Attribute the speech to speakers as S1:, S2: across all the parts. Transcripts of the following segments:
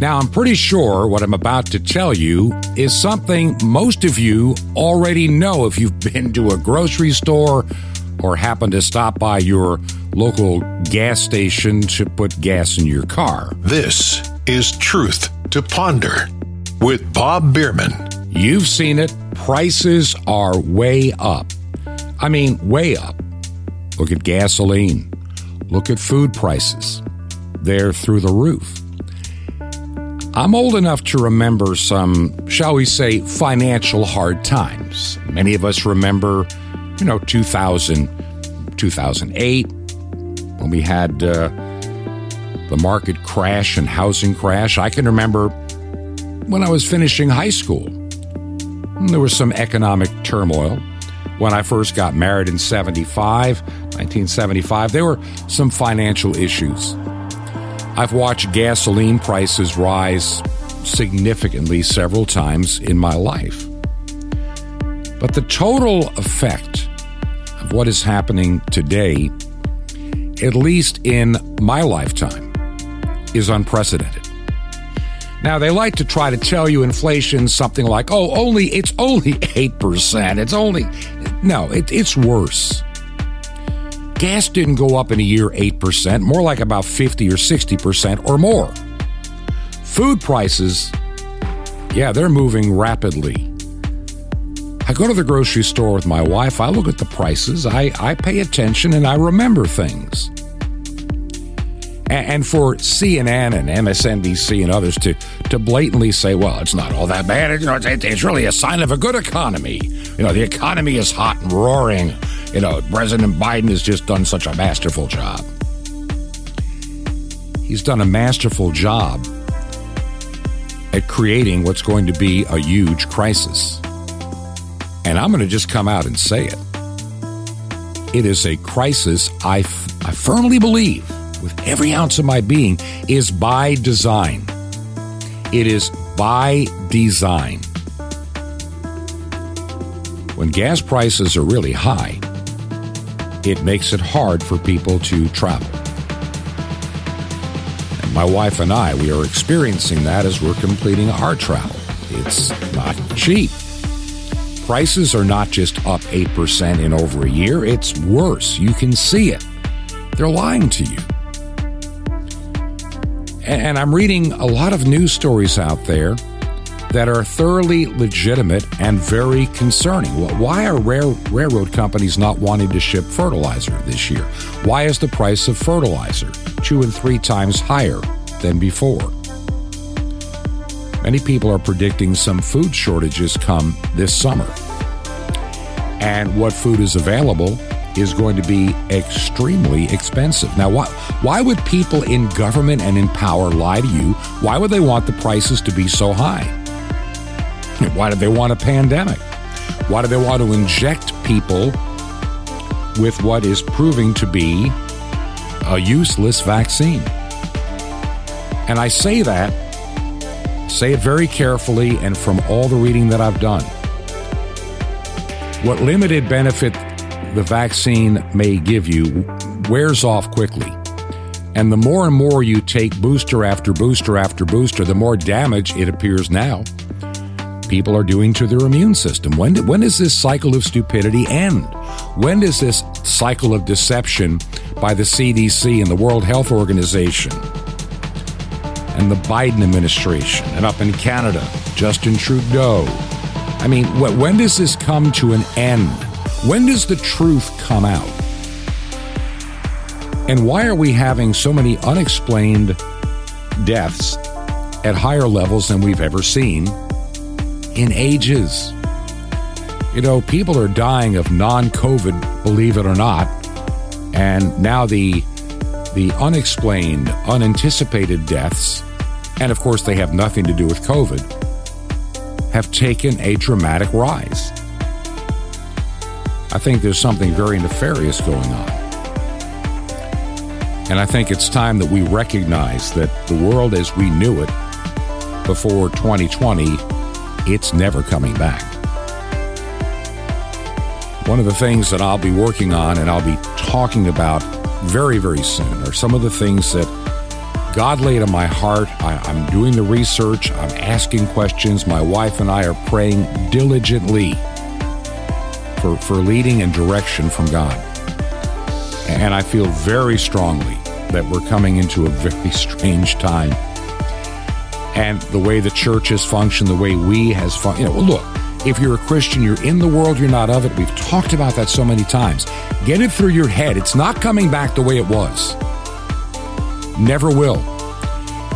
S1: Now, I'm pretty sure what I'm about to tell you is something most of you already know if you've been to a grocery store or happened to stop by your local gas station to put gas in your car.
S2: This is Truth to Ponder with Bob Biermann.
S1: You've seen it. Prices are way up. I mean, way up. Look at gasoline. Look at food prices. They're through the roof. I'm old enough to remember some, shall we say, financial hard times. Many of us remember, you know, 2000, 2008, when we had uh, the market crash and housing crash. I can remember when I was finishing high school. There was some economic turmoil. When I first got married in 75, 1975, there were some financial issues. I've watched gasoline prices rise significantly several times in my life. But the total effect of what is happening today, at least in my lifetime, is unprecedented. Now, they like to try to tell you inflation something like, oh, only, it's only 8%. It's only, no, it, it's worse. Gas didn't go up in a year 8%, more like about 50 or 60% or more. Food prices, yeah, they're moving rapidly. I go to the grocery store with my wife, I look at the prices, I, I pay attention, and I remember things. And for CNN and MSNBC and others to, to blatantly say, well, it's not all that bad, it's really a sign of a good economy. You know, the economy is hot and roaring you know, President Biden has just done such a masterful job. He's done a masterful job at creating what's going to be a huge crisis. And I'm going to just come out and say it. It is a crisis I, f- I firmly believe, with every ounce of my being, is by design. It is by design. When gas prices are really high, it makes it hard for people to travel. And my wife and I, we are experiencing that as we're completing our travel. It's not cheap. Prices are not just up 8% in over a year, it's worse. You can see it. They're lying to you. And I'm reading a lot of news stories out there that are thoroughly legitimate and very concerning. Why are rail- railroad companies not wanting to ship fertilizer this year? Why is the price of fertilizer two and three times higher than before? Many people are predicting some food shortages come this summer. And what food is available is going to be extremely expensive. Now, why, why would people in government and in power lie to you? Why would they want the prices to be so high? Why do they want a pandemic? Why do they want to inject people with what is proving to be a useless vaccine? And I say that, say it very carefully and from all the reading that I've done. What limited benefit the vaccine may give you wears off quickly. And the more and more you take booster after booster after booster, the more damage it appears now people are doing to their immune system. When, when does this cycle of stupidity end? When does this cycle of deception by the CDC and the World Health Organization and the Biden administration and up in Canada, Justin Trudeau? I mean, when does this come to an end? When does the truth come out? And why are we having so many unexplained deaths at higher levels than we've ever seen in ages. You know, people are dying of non-COVID, believe it or not, and now the the unexplained, unanticipated deaths, and of course they have nothing to do with COVID, have taken a dramatic rise. I think there's something very nefarious going on. And I think it's time that we recognize that the world as we knew it before 2020 it's never coming back. One of the things that I'll be working on and I'll be talking about very, very soon are some of the things that God laid on my heart. I, I'm doing the research, I'm asking questions. My wife and I are praying diligently for, for leading and direction from God. And I feel very strongly that we're coming into a very strange time. And the way the church has functioned, the way we has functioned, you know, look, if you're a Christian, you're in the world, you're not of it. We've talked about that so many times. Get it through your head. It's not coming back the way it was. Never will.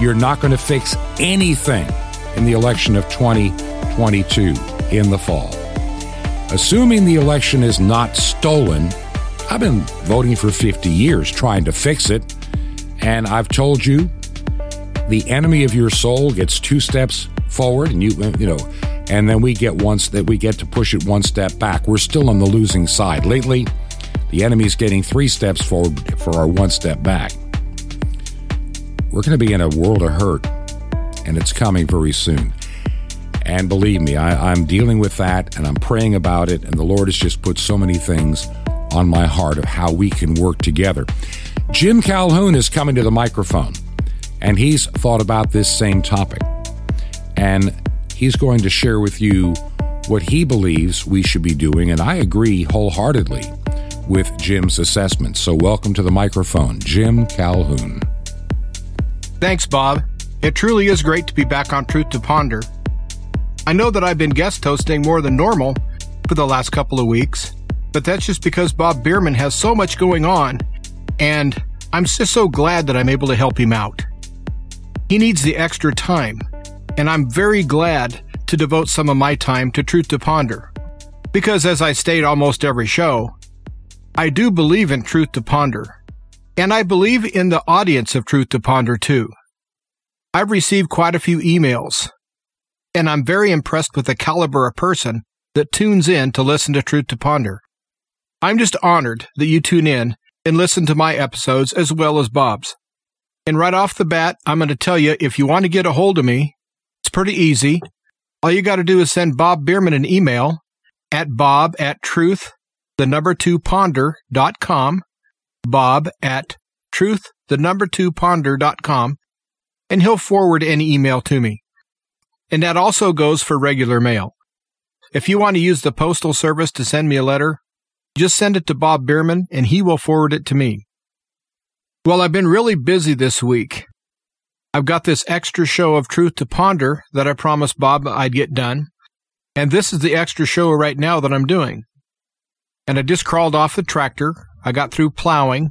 S1: You're not going to fix anything in the election of 2022 in the fall. Assuming the election is not stolen, I've been voting for 50 years trying to fix it. And I've told you the enemy of your soul gets two steps forward and you you know and then we get once that we get to push it one step back. We're still on the losing side. Lately, the enemy's getting three steps forward for our one step back. We're going to be in a world of hurt, and it's coming very soon. And believe me, I, I'm dealing with that and I'm praying about it, and the Lord has just put so many things on my heart of how we can work together. Jim Calhoun is coming to the microphone, and he's thought about this same topic. And he's going to share with you what he believes we should be doing, and I agree wholeheartedly with Jim's assessment. So, welcome to the microphone, Jim Calhoun.
S3: Thanks, Bob. It truly is great to be back on Truth to Ponder. I know that I've been guest hosting more than normal for the last couple of weeks, but that's just because Bob Biermann has so much going on, and I'm just so glad that I'm able to help him out. He needs the extra time, and I'm very glad to devote some of my time to Truth to Ponder. Because as I state almost every show, I do believe in Truth to Ponder. And I believe in the audience of Truth to Ponder too. I've received quite a few emails, and I'm very impressed with the caliber of person that tunes in to listen to Truth to Ponder. I'm just honored that you tune in and listen to my episodes as well as Bob's. And right off the bat, I'm going to tell you if you want to get a hold of me, it's pretty easy. All you got to do is send Bob Biermann an email at bob at truth, the number two ponder.com, bob at truth, the number two ponder.com, and he'll forward any email to me. And that also goes for regular mail. If you want to use the postal service to send me a letter, just send it to Bob Biermann and he will forward it to me. Well, I've been really busy this week. I've got this extra show of Truth to Ponder that I promised Bob I'd get done. And this is the extra show right now that I'm doing. And I just crawled off the tractor. I got through plowing.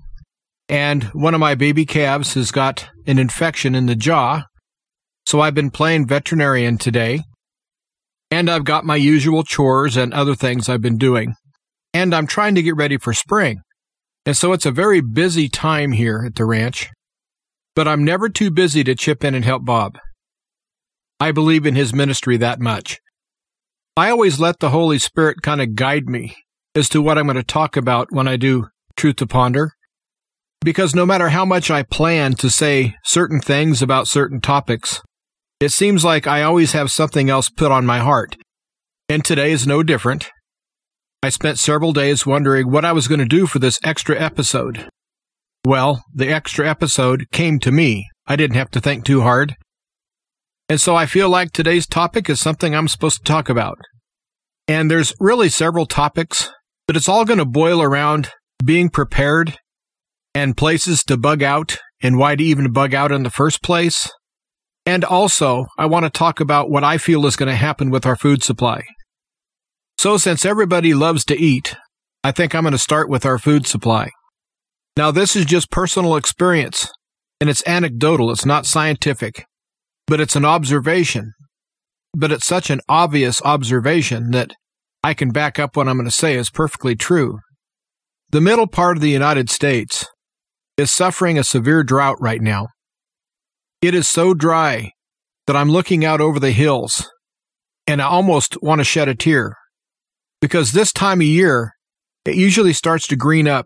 S3: And one of my baby calves has got an infection in the jaw. So I've been playing veterinarian today. And I've got my usual chores and other things I've been doing. And I'm trying to get ready for spring. And so it's a very busy time here at the ranch but I'm never too busy to chip in and help Bob. I believe in his ministry that much. I always let the Holy Spirit kind of guide me as to what I'm going to talk about when I do Truth to Ponder. Because no matter how much I plan to say certain things about certain topics, it seems like I always have something else put on my heart. And today is no different. I spent several days wondering what I was going to do for this extra episode. Well, the extra episode came to me. I didn't have to think too hard. And so I feel like today's topic is something I'm supposed to talk about. And there's really several topics, but it's all going to boil around being prepared and places to bug out and why to even bug out in the first place. And also, I want to talk about what I feel is going to happen with our food supply. So since everybody loves to eat, I think I'm going to start with our food supply. Now, this is just personal experience, and it's anecdotal, it's not scientific, but it's an observation. But it's such an obvious observation that I can back up what I'm going to say is perfectly true. The middle part of the United States is suffering a severe drought right now. It is so dry that I'm looking out over the hills and I almost want to shed a tear because this time of year, it usually starts to green up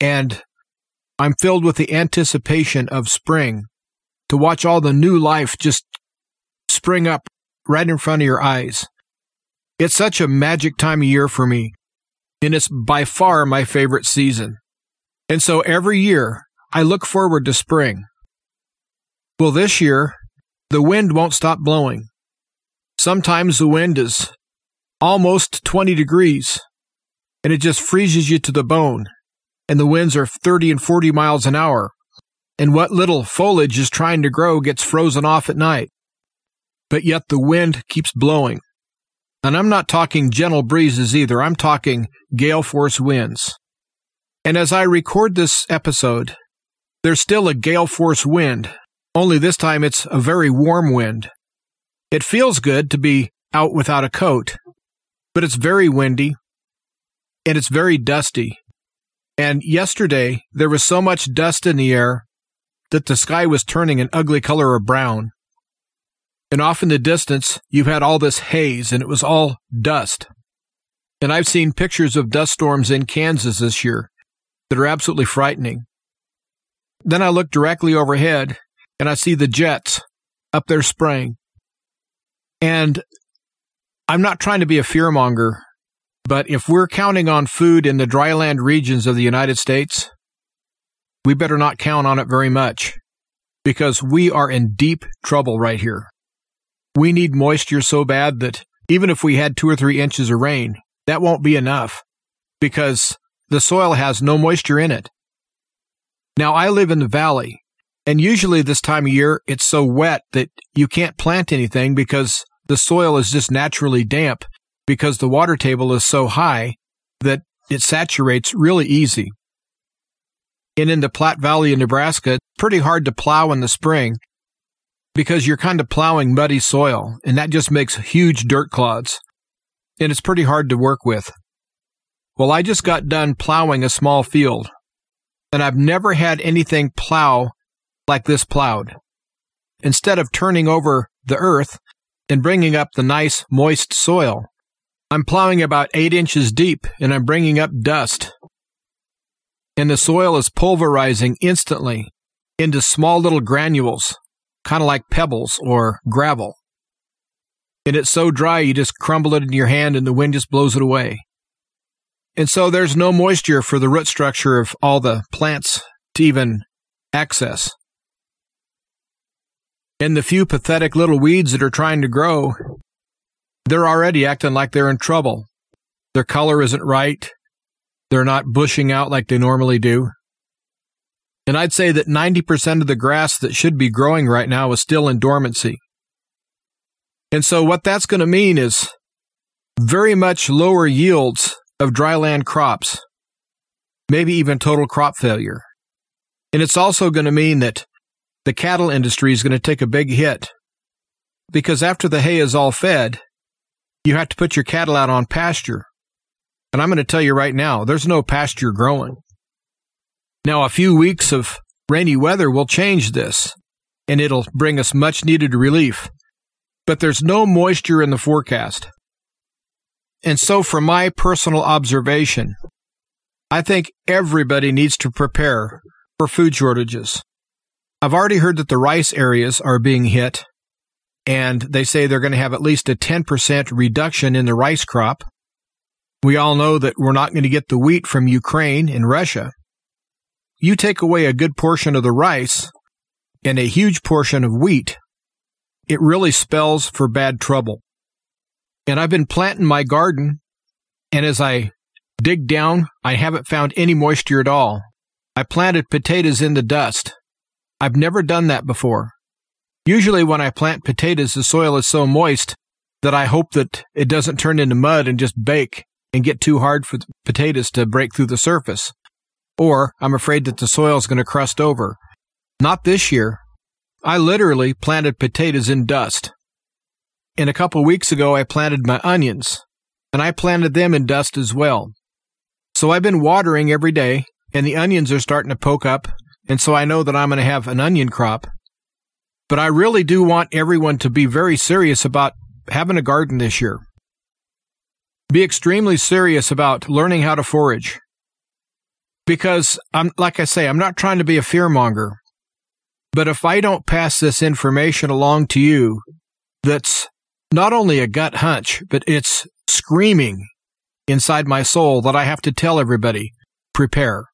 S3: and I'm filled with the anticipation of spring to watch all the new life just spring up right in front of your eyes. It's such a magic time of year for me, and it's by far my favorite season. And so every year I look forward to spring. Well, this year, the wind won't stop blowing. Sometimes the wind is almost 20 degrees and it just freezes you to the bone. And the winds are 30 and 40 miles an hour. And what little foliage is trying to grow gets frozen off at night. But yet the wind keeps blowing. And I'm not talking gentle breezes either. I'm talking gale force winds. And as I record this episode, there's still a gale force wind, only this time it's a very warm wind. It feels good to be out without a coat, but it's very windy and it's very dusty. And yesterday there was so much dust in the air that the sky was turning an ugly color of brown. And off in the distance, you've had all this haze and it was all dust. And I've seen pictures of dust storms in Kansas this year that are absolutely frightening. Then I look directly overhead and I see the jets up there spraying. And I'm not trying to be a fearmonger, but if we're counting on food in the dryland regions of the United States, we better not count on it very much because we are in deep trouble right here. We need moisture so bad that even if we had two or three inches of rain, that won't be enough because the soil has no moisture in it. Now, I live in the valley, and usually this time of year, it's so wet that you can't plant anything because the soil is just naturally damp because the water table is so high that it saturates really easy. And in the Platte Valley in Nebraska, it's pretty hard to plow in the spring because you're kind of plowing muddy soil, and that just makes huge dirt clods. And it's pretty hard to work with. Well, I just got done plowing a small field, and I've never had anything plow like this plowed. Instead of turning over the earth and bringing up the nice, moist soil, I'm plowing about eight inches deep and I'm bringing up dust. And the soil is pulverizing instantly into small little granules kind of like pebbles or gravel. And it's so dry you just crumble it in your hand and the wind just blows it away. And so there's no moisture for the root structure of all the plants to even access. And the few pathetic little weeds that are trying to grow, they're already acting like they're in trouble. Their color isn't right. They're not bushing out like they normally do. And I'd say that 90% of the grass that should be growing right now is still in dormancy. And so what that's going to mean is very much lower yields of dryland crops, maybe even total crop failure. And it's also going to mean that the cattle industry is going to take a big hit because after the hay is all fed, you have to put your cattle out on pasture. And I'm going to tell you right now, there's no pasture growing. Now, a few weeks of rainy weather will change this, and it'll bring us much needed relief. But there's no moisture in the forecast. And so, from my personal observation, I think everybody needs to prepare for food shortages. I've already heard that the rice areas are being hit, and they say they're going to have at least a 10% reduction in the rice crop. We all know that we're not going to get the wheat from Ukraine and Russia you take away a good portion of the rice and a huge portion of wheat, it really spells for bad trouble. And I've been planting my garden, and as I dig down, I haven't found any moisture at all. I planted potatoes in the dust. I've never done that before. Usually, when I plant potatoes, the soil is so moist that I hope that it doesn't turn into mud and just bake and get too hard for the potatoes to break through the surface or I'm afraid that the soil is going to crust over. Not this year. I literally planted potatoes in dust. And a couple weeks ago, I planted my onions, and I planted them in dust as well. So I've been watering every day, and the onions are starting to poke up, and so I know that I'm going to have an onion crop. But I really do want everyone to be very serious about having a garden this year. Be extremely serious about learning how to forage because I'm like I say, I'm not trying to be a fearmonger. But if I don't pass this information along to you, that's not only a gut hunch, but it's screaming inside my soul that I have to tell everybody, prepare.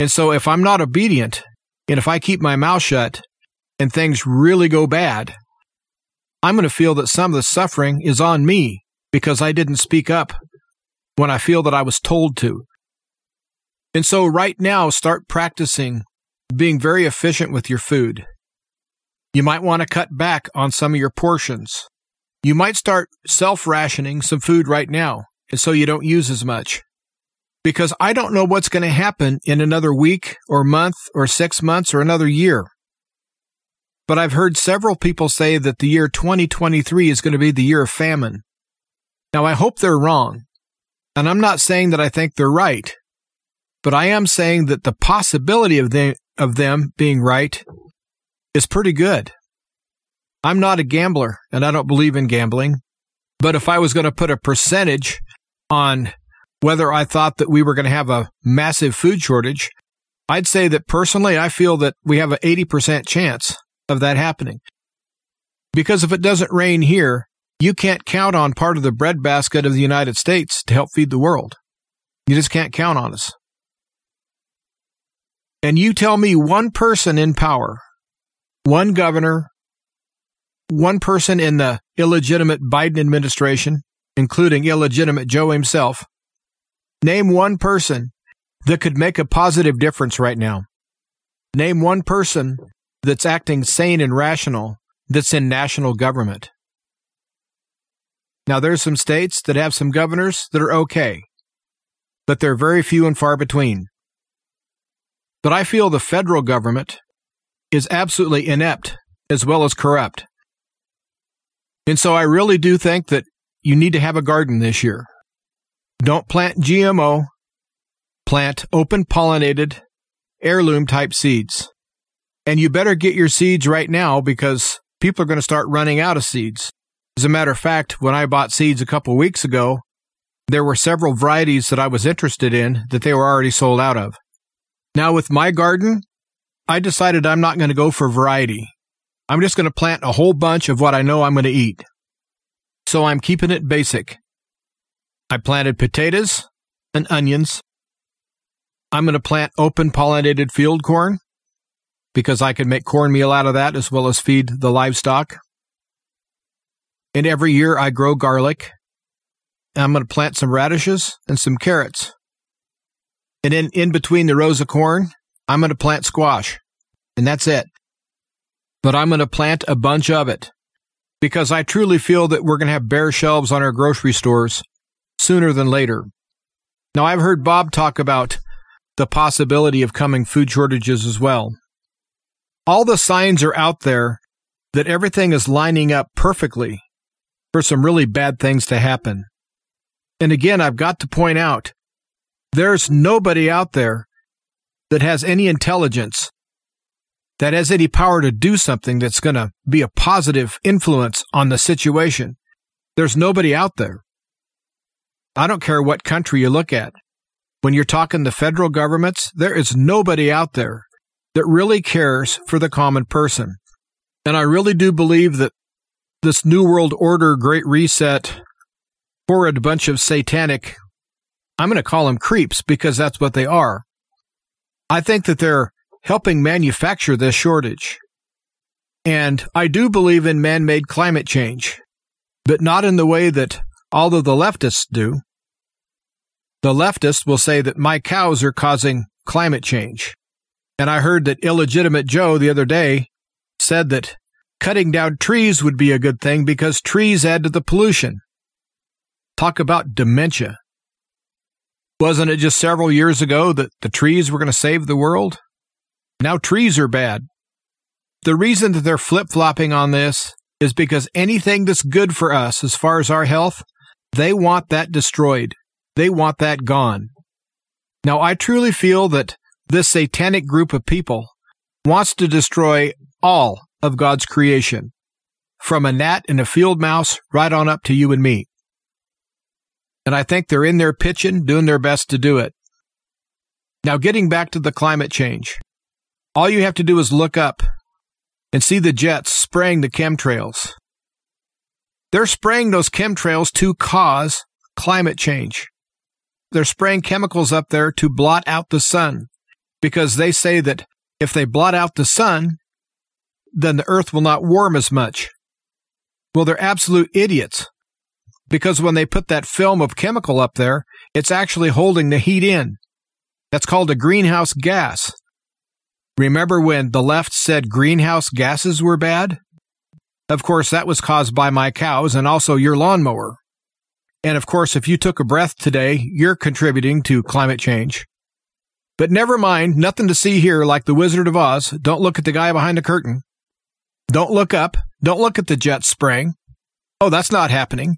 S3: And so if I'm not obedient, and if I keep my mouth shut, and things really go bad, I'm going to feel that some of the suffering is on me because I didn't speak up when I feel that I was told to. And so, right now, start practicing being very efficient with your food. You might want to cut back on some of your portions. You might start self rationing some food right now, and so you don't use as much. Because I don't know what's going to happen in another week or month or six months or another year. But I've heard several people say that the year 2023 is going to be the year of famine. Now, I hope they're wrong. And I'm not saying that I think they're right, but I am saying that the possibility of them, of them being right is pretty good. I'm not a gambler and I don't believe in gambling. But if I was going to put a percentage on whether I thought that we were going to have a massive food shortage, I'd say that personally, I feel that we have an 80% chance of that happening. Because if it doesn't rain here, you can't count on part of the breadbasket of the United States to help feed the world. You just can't count on us. And you tell me one person in power, one governor, one person in the illegitimate Biden administration, including illegitimate Joe himself, name one person that could make a positive difference right now. Name one person that's acting sane and rational that's in national government. Now, there's some states that have some governors that are okay, but they're very few and far between. But I feel the federal government is absolutely inept as well as corrupt. And so I really do think that you need to have a garden this year. Don't plant GMO, plant open pollinated, heirloom type seeds. And you better get your seeds right now because people are going to start running out of seeds. As a matter of fact, when I bought seeds a couple weeks ago, there were several varieties that I was interested in that they were already sold out of. Now, with my garden, I decided I'm not going to go for variety. I'm just going to plant a whole bunch of what I know I'm going to eat. So I'm keeping it basic. I planted potatoes and onions. I'm going to plant open pollinated field corn because I can make cornmeal out of that as well as feed the livestock. And every year I grow garlic. I'm going to plant some radishes and some carrots. And then in between the rows of corn, I'm going to plant squash. And that's it. But I'm going to plant a bunch of it because I truly feel that we're going to have bare shelves on our grocery stores sooner than later. Now, I've heard Bob talk about the possibility of coming food shortages as well. All the signs are out there that everything is lining up perfectly for some really bad things to happen. And again, I've got to point out there's nobody out there that has any intelligence, that has any power to do something that's going to be a positive influence on the situation. There's nobody out there. I don't care what country you look at. When you're talking the federal governments, there is nobody out there that really cares for the common person. And I really do believe that this New World Order Great Reset horrid bunch of satanic, I'm going to call them creeps because that's what they are. I think that they're helping manufacture this shortage. And I do believe in man made climate change, but not in the way that of the leftists do. The leftists will say that my cows are causing climate change. And I heard that illegitimate Joe the other day said that cutting down trees would be a good thing because trees add to the pollution. Talk about dementia. Wasn't it just several years ago that the trees were going to save the world? Now trees are bad. The reason that they're flip flopping on this is because anything that's good for us as far as our health, they want that destroyed. They want that gone. Now, I truly feel that this satanic group of people wants to destroy all of God's creation, from a gnat and a field mouse right on up to you and me. And I think they're in there pitching, doing their best to do it. Now, getting back to the climate change, all you have to do is look up and see the jets spraying the chemtrails. They're spraying those chemtrails to cause climate change. They're spraying chemicals up there to blot out the sun because they say that if they blot out the sun, then the earth will not warm as much. Well, they're absolute idiots because when they put that film of chemical up there, it's actually holding the heat in. That's called a greenhouse gas. Remember when the left said greenhouse gases were bad? Of course, that was caused by my cows and also your lawnmower. And of course, if you took a breath today, you're contributing to climate change. But never mind, nothing to see here like the Wizard of Oz. Don't look at the guy behind the curtain. Don't look up. Don't look at the jet spraying. Oh, that's not happening.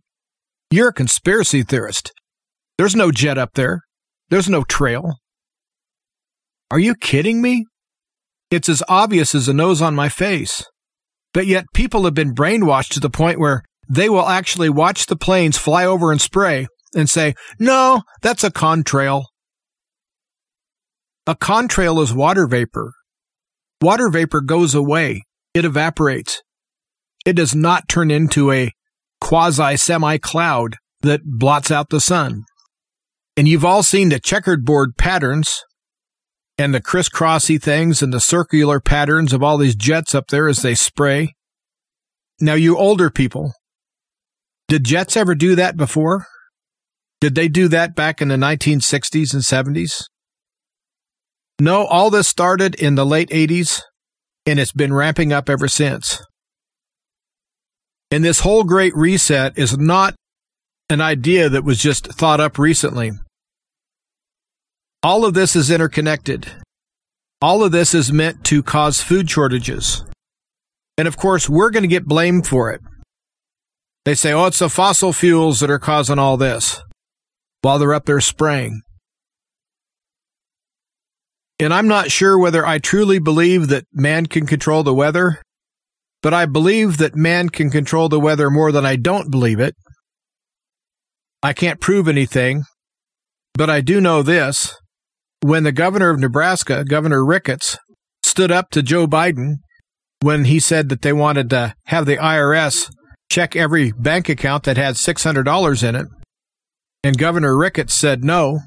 S3: You're a conspiracy theorist. There's no jet up there. There's no trail. Are you kidding me? It's as obvious as a nose on my face. But yet people have been brainwashed to the point where they will actually watch the planes fly over and spray and say, no, that's a contrail. A contrail is water vapor. Water vapor goes away. It evaporates. It does not turn into a quasi semi cloud that blots out the sun. And you've all seen the checkered board patterns and the crisscrossy things and the circular patterns of all these jets up there as they spray. Now, you older people, did jets ever do that before? Did they do that back in the 1960s and 70s? No, all this started in the late 80s and it's been ramping up ever since. And this whole great reset is not an idea that was just thought up recently. All of this is interconnected. All of this is meant to cause food shortages. And of course, we're going to get blamed for it. They say, oh, it's the fossil fuels that are causing all this while they're up there spraying. And I'm not sure whether I truly believe that man can control the weather, but I believe that man can control the weather more than I don't believe it. I can't prove anything, but I do know this when the governor of Nebraska, Governor Ricketts, stood up to Joe Biden when he said that they wanted to have the IRS check every bank account that had $600 in it. And Governor Ricketts said, no,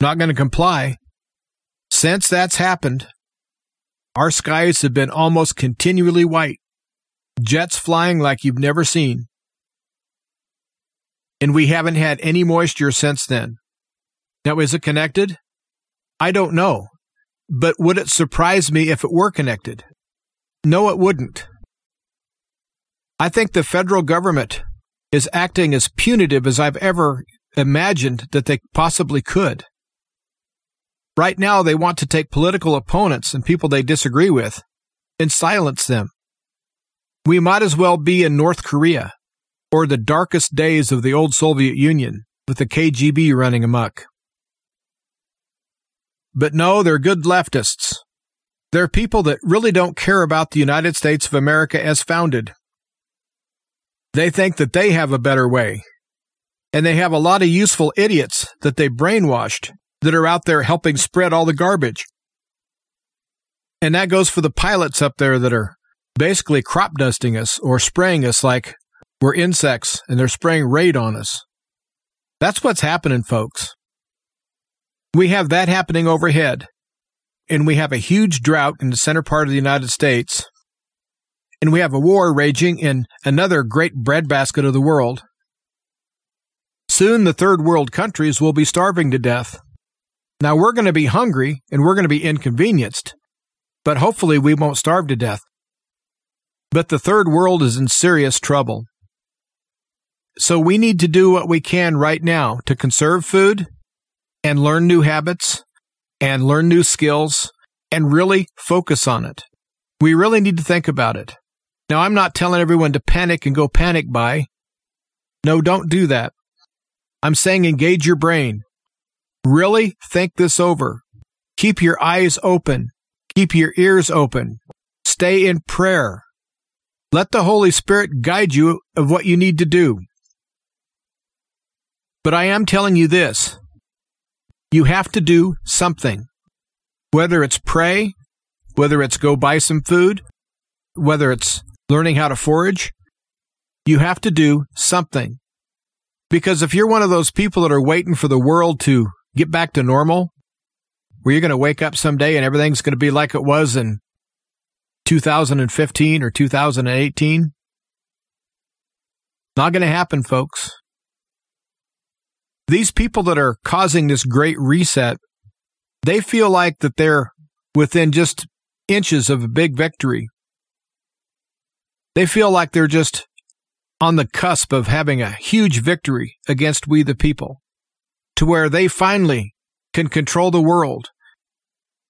S3: not going to comply. Since that's happened, our skies have been almost continually white, jets flying like you've never seen. And we haven't had any moisture since then. Now, is it connected? I don't know. But would it surprise me if it were connected? No, it wouldn't. I think the federal government is acting as punitive as I've ever imagined that they possibly could. Right now, they want to take political opponents and people they disagree with and silence them. We might as well be in North Korea or the darkest days of the old Soviet Union with the KGB running amok. But no, they're good leftists. They're people that really don't care about the United States of America as founded. They think that they have a better way. And they have a lot of useful idiots that they brainwashed that are out there helping spread all the garbage. And that goes for the pilots up there that are basically crop dusting us or spraying us like we're insects and they're spraying raid on us. That's what's happening, folks. We have that happening overhead. And we have a huge drought in the center part of the United States. And we have a war raging in another great breadbasket of the world. Soon the third world countries will be starving to death. Now we're going to be hungry and we're going to be inconvenienced, but hopefully we won't starve to death. But the third world is in serious trouble. So we need to do what we can right now to conserve food and learn new habits and learn new skills and really focus on it. We really need to think about it. Now, I'm not telling everyone to panic and go panic buy. No, don't do that. I'm saying engage your brain. Really think this over. Keep your eyes open. Keep your ears open. Stay in prayer. Let the Holy Spirit guide you of what you need to do. But I am telling you this you have to do something. Whether it's pray, whether it's go buy some food, whether it's learning how to forage, you have to do something. Because if you're one of those people that are waiting for the world to get back to normal, where you're going to wake up someday and everything's going to be like it was in 2015 or 2018. Not going to happen, folks. These people that are causing this great reset, they feel like that they're within just inches of a big victory. They feel like they're just on the cusp of having a huge victory against we the people to where they finally can control the world.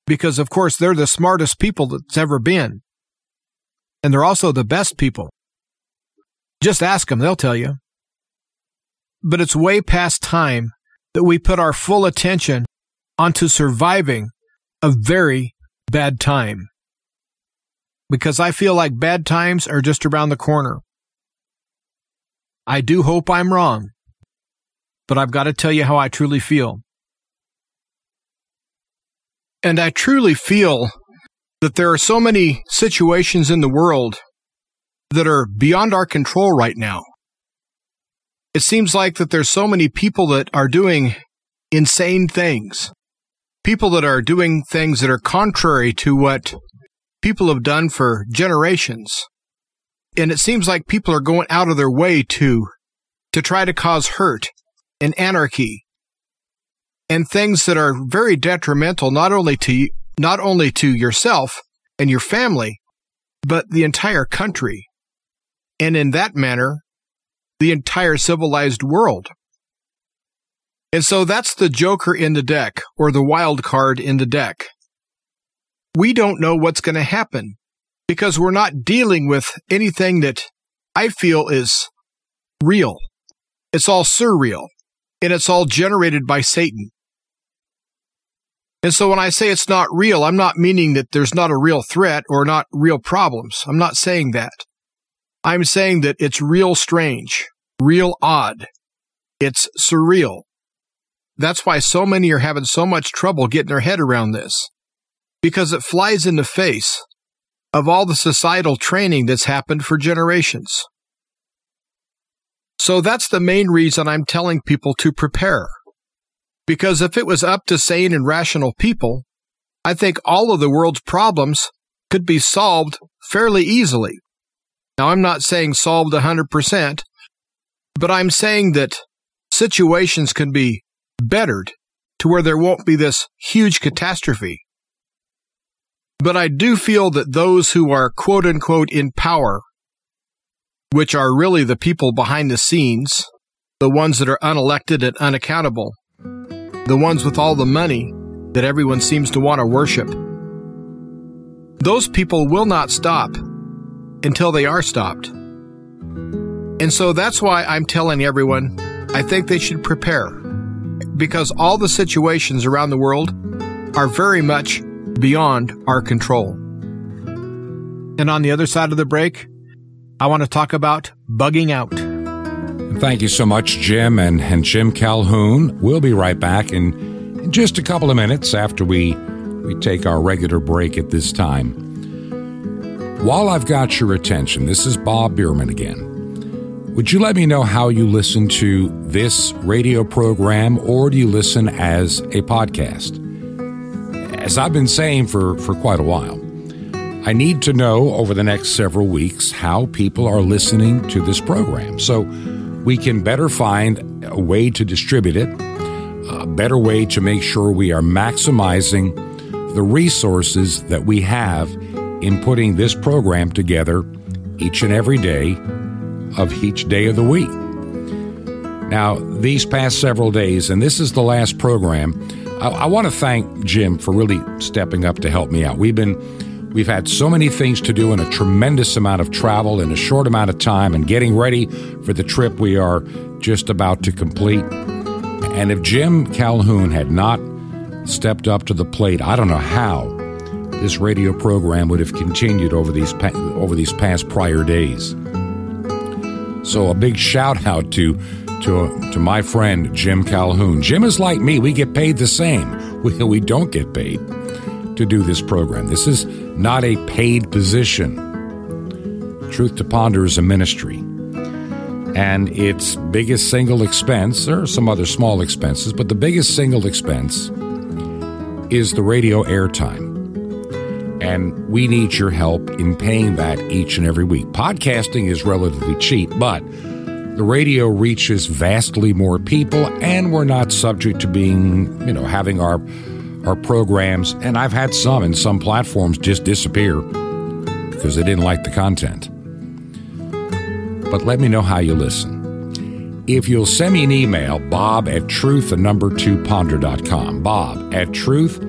S3: Because of course they're the smartest people that's ever been. And they're also the best people. Just ask them, they'll tell you. But it's way past time that we put our full attention onto surviving a very bad time. Because I feel like bad times are just around the corner. I do hope I'm wrong, but I've got to tell you how I truly feel. And I truly feel that there are so many situations in the world that are beyond our control right now. It seems like that there's so many people that are doing insane things. People that are doing things that are contrary to what people have done for generations. And it seems like people are going out of their way to to try to cause hurt and anarchy and things that are very detrimental not only to not only to yourself and your family but the entire country and in that manner, the entire civilized world. And so that's the joker in the deck or the wild card in the deck. We don't know what's going to happen because we're not dealing with anything that I feel is real. It's all surreal and it's all generated by Satan. And so when I say it's not real, I'm not meaning that there's not a real threat or not real problems. I'm not saying that. I'm saying that it's real strange, real odd. It's surreal. That's why so many are having so much trouble getting their head around this. Because it flies in the face of all the societal training that's happened for generations. So that's the main reason I'm telling people to prepare. Because if it was up to sane and rational people, I think all of the world's problems could be solved fairly easily. Now, I'm not saying solved 100%, but I'm saying that situations can be bettered to where there won't be this huge catastrophe. But I do feel that those who are quote unquote in power, which are really the people behind the scenes, the ones that are unelected and unaccountable, the ones with all the money that everyone seems to want to worship, those people will not stop until they are stopped. And so that's why I'm telling everyone I think they should prepare because all the situations around the world are very much beyond our control. And on the other side of the break, I want to talk about bugging out.
S1: Thank you so much, Jim and, and Jim Calhoun. We'll be right back in, in just a couple of minutes after we, we take our regular break at this time. While I've got your attention, this is Bob Biermann again. Would you let me know how you listen to this radio program or do you listen as a podcast? As I've been saying for, for quite a while, I need to know over the next several weeks how people are listening to this program so we can better find a way to distribute it, a better way to make sure we are maximizing the resources that we have in putting this program together each and every day of each day of the week. Now, these past several days, and this is the last program, I, I want to thank Jim for really stepping up to help me out. We've been We've had so many things to do and a tremendous amount of travel in a short amount of time and getting ready for the trip we are just about to complete. And if Jim Calhoun had not stepped up to the plate, I don't know how this radio program would have continued over these pa- over these past prior days. So a big shout out to to to my friend Jim Calhoun. Jim is like me; we get paid the same. We we don't get paid to do this program. This is not a paid position. Truth to Ponder is a ministry. And its biggest single expense, there are some other small expenses, but the biggest single expense is the radio airtime. And we need your help in paying that each and every week. Podcasting is relatively cheap, but the radio reaches vastly more people, and we're not subject to being, you know, having our our programs. And I've had some in some platforms just disappear because they didn't like the content. But let me know how you listen. If you'll send me an email, bob at truth, the number two ponder.com. Bob at truth,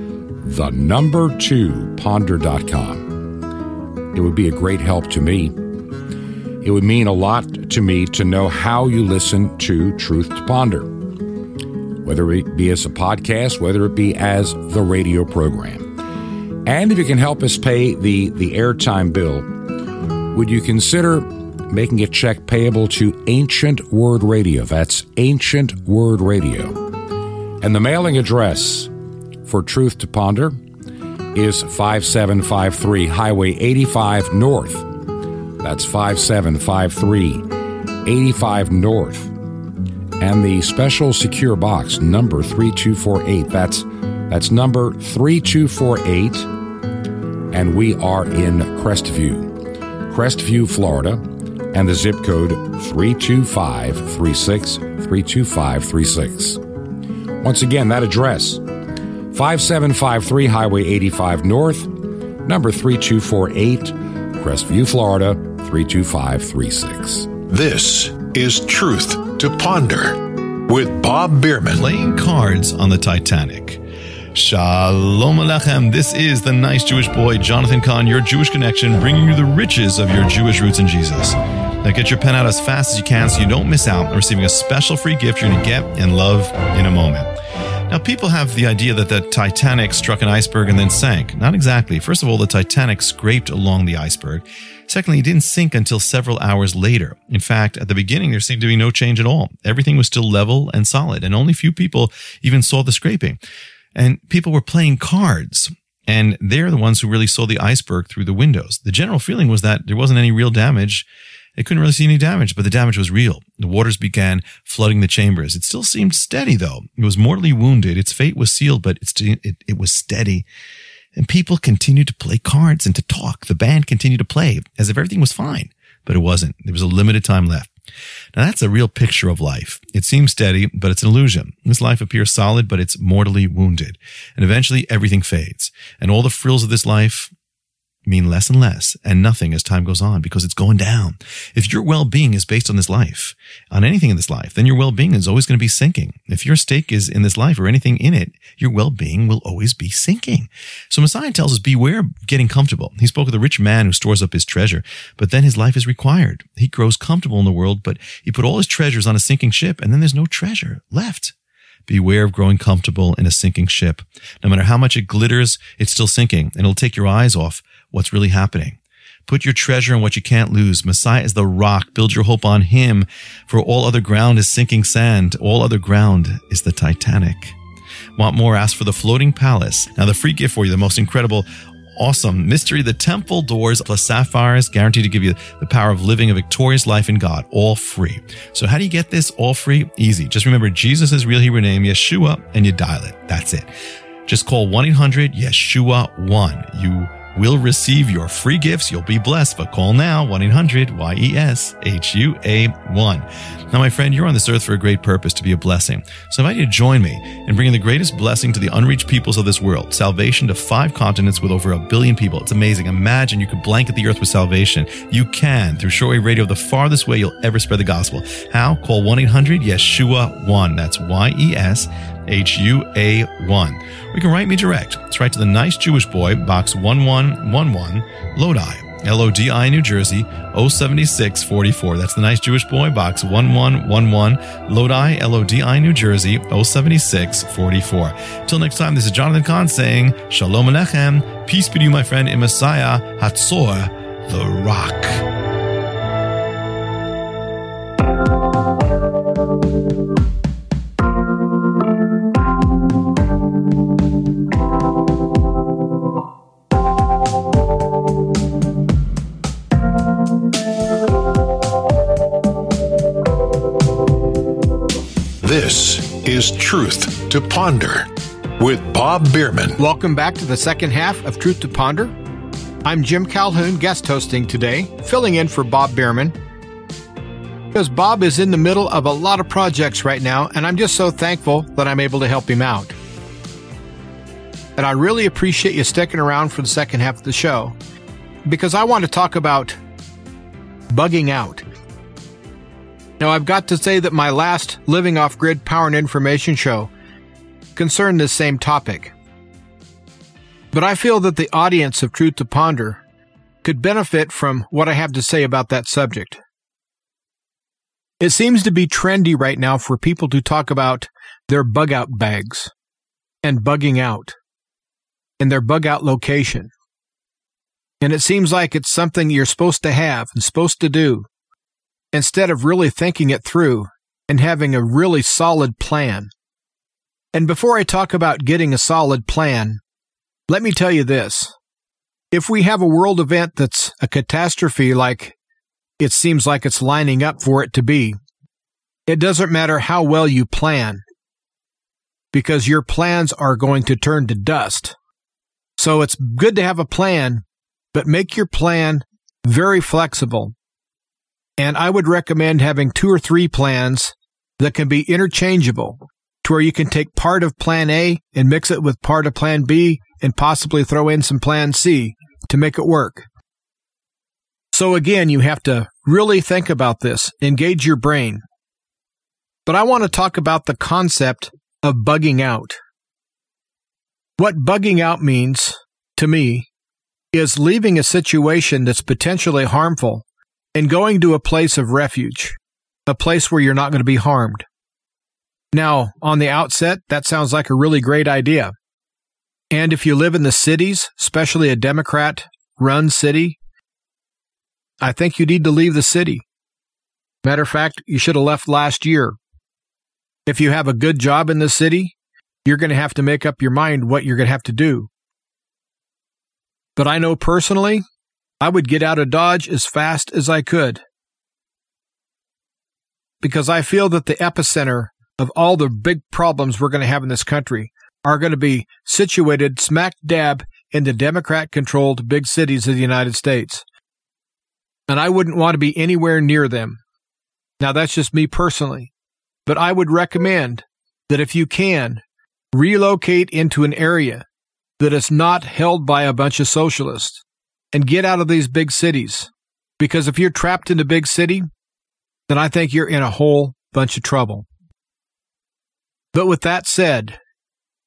S1: the number two ponder.com. It would be a great help to me. It would mean a lot to me to know how you listen to Truth to Ponder, whether it be as a podcast, whether it be as the radio program. And if you can help us pay the, the airtime bill, would you consider making a check payable to Ancient Word Radio? That's Ancient Word Radio. And the mailing address for Truth to Ponder is 5753 Highway 85 North. That's 5753 85 North. And the special secure box number 3248. That's that's number 3248 and we are in Crestview. Crestview, Florida, and the zip code 32536 32536. Once again, that address 5753 Highway 85 North, number 3248, Crestview, Florida 32536.
S2: This is Truth to Ponder with Bob Biermann.
S4: Playing cards on the Titanic. Shalom Alechem. This is the nice Jewish boy, Jonathan Cahn, your Jewish connection, bringing you the riches of your Jewish roots in Jesus. Now get your pen out as fast as you can so you don't miss out on receiving a special free gift you're going to get and love in a moment. Now, people have the idea that the Titanic struck an iceberg and then sank. Not exactly. First of all, the Titanic scraped along the iceberg. Secondly, it didn't sink until several hours later. In fact, at the beginning, there seemed to be no change at all. Everything was still level and solid, and only few people even saw the scraping. And people were playing cards. And they're the ones who really saw the iceberg through the windows. The general feeling was that there wasn't any real damage. They couldn't really see any damage, but the damage was real. The waters began flooding the chambers. It still seemed steady, though. It was mortally wounded. Its fate was sealed, but it, it was steady. And people continued to play cards and to talk. The band continued to play as if everything was fine, but it wasn't. There was a limited time left. Now that's a real picture of life. It seems steady, but it's an illusion. This life appears solid, but it's mortally wounded. And eventually everything fades. And all the frills of this life mean less and less and nothing as time goes on because it's going down. If your well-being is based on this life, on anything in this life, then your well-being is always going to be sinking. If your stake is in this life or anything in it, your well-being will always be sinking. So Messiah tells us beware getting comfortable. He spoke of the rich man who stores up his treasure, but then his life is required. He grows comfortable in the world, but he put all his treasures on a sinking ship and then there's no treasure left. Beware of growing comfortable in a sinking ship. No matter how much it glitters, it's still sinking and it'll take your eyes off what's really happening. Put your treasure in what you can't lose. Messiah is the rock. Build your hope on him. For all other ground is sinking sand. All other ground is the Titanic. Want more? Ask for the floating palace. Now, the free gift for you, the most incredible, awesome mystery, the temple doors plus sapphires, guaranteed to give you the power of living a victorious life in God, all free. So how do you get this all free? Easy. Just remember Jesus' real Hebrew name, Yeshua, and you dial it. That's it. Just call 1-800-YESHUA-1. You will receive your free gifts. You'll be blessed, but call now 1 800 Y E S H U A 1. Now, my friend, you're on this earth for a great purpose to be a blessing. So I invite you to join me in bringing the greatest blessing to the unreached peoples of this world salvation to five continents with over a billion people. It's amazing. Imagine you could blanket the earth with salvation. You can through shortwave radio, the farthest way you'll ever spread the gospel. How? Call 1 800 Yeshua 1. That's Y E S HUA1. Or you can write me direct. It's right to the Nice Jewish Boy, Box 1111, Lodi, LODI, New Jersey, 07644. That's the Nice Jewish Boy, Box 1111, Lodi, LODI, New Jersey, 07644. Till next time, this is Jonathan Cahn saying, Shalom Alechem, peace be to you, my friend, in Messiah, Hatzor, the rock.
S2: Is Truth to Ponder with Bob Biermann.
S3: Welcome back to the second half of Truth to Ponder. I'm Jim Calhoun, guest hosting today, filling in for Bob Biermann. Because Bob is in the middle of a lot of projects right now, and I'm just so thankful that I'm able to help him out. And I really appreciate you sticking around for the second half of the show, because I want to talk about bugging out. Now, I've got to say that my last Living Off Grid Power and Information show concerned this same topic. But I feel that the audience of Truth to Ponder could benefit from what I have to say about that subject. It seems to be trendy right now for people to talk about their bug out bags and bugging out and their bug out location. And it seems like it's something you're supposed to have and supposed to do instead of really thinking it through and having a really solid plan. And before I talk about getting a solid plan, let me tell you this. If we have a world event that's a catastrophe like it seems like it's lining up for it to be, it doesn't matter how well you plan because your plans are going to turn to dust. So it's good to have a plan, but make your plan very flexible. And I would recommend having two or three plans that can be interchangeable to where you can take part of plan A and mix it with part of plan B and possibly throw in some plan C to make it work. So again, you have to really think about this, engage your brain. But I want to talk about the concept of bugging out. What bugging out means to me is leaving a situation that's potentially harmful and going to a place of refuge, a place where you're not going to be harmed. Now, on the outset, that sounds like a really great idea. And if you live in the cities, especially a Democrat run city, I think you need to leave the city. Matter of fact, you should have left last year. If you have a good job in the city, you're going to have to make up your mind what you're going to have to do. But I know personally, I would get out of Dodge as fast as I could. Because I feel that the epicenter of all the big problems we're going to have in this country are going to be situated smack dab in the Democrat controlled big cities of the United States. And I wouldn't want to be anywhere near them. Now, that's just me personally. But I would recommend that if you can, relocate into an area that is not held by a bunch of socialists and get out of these big cities. Because if you're trapped in a big city, then I think you're in a whole bunch of trouble. But with that said,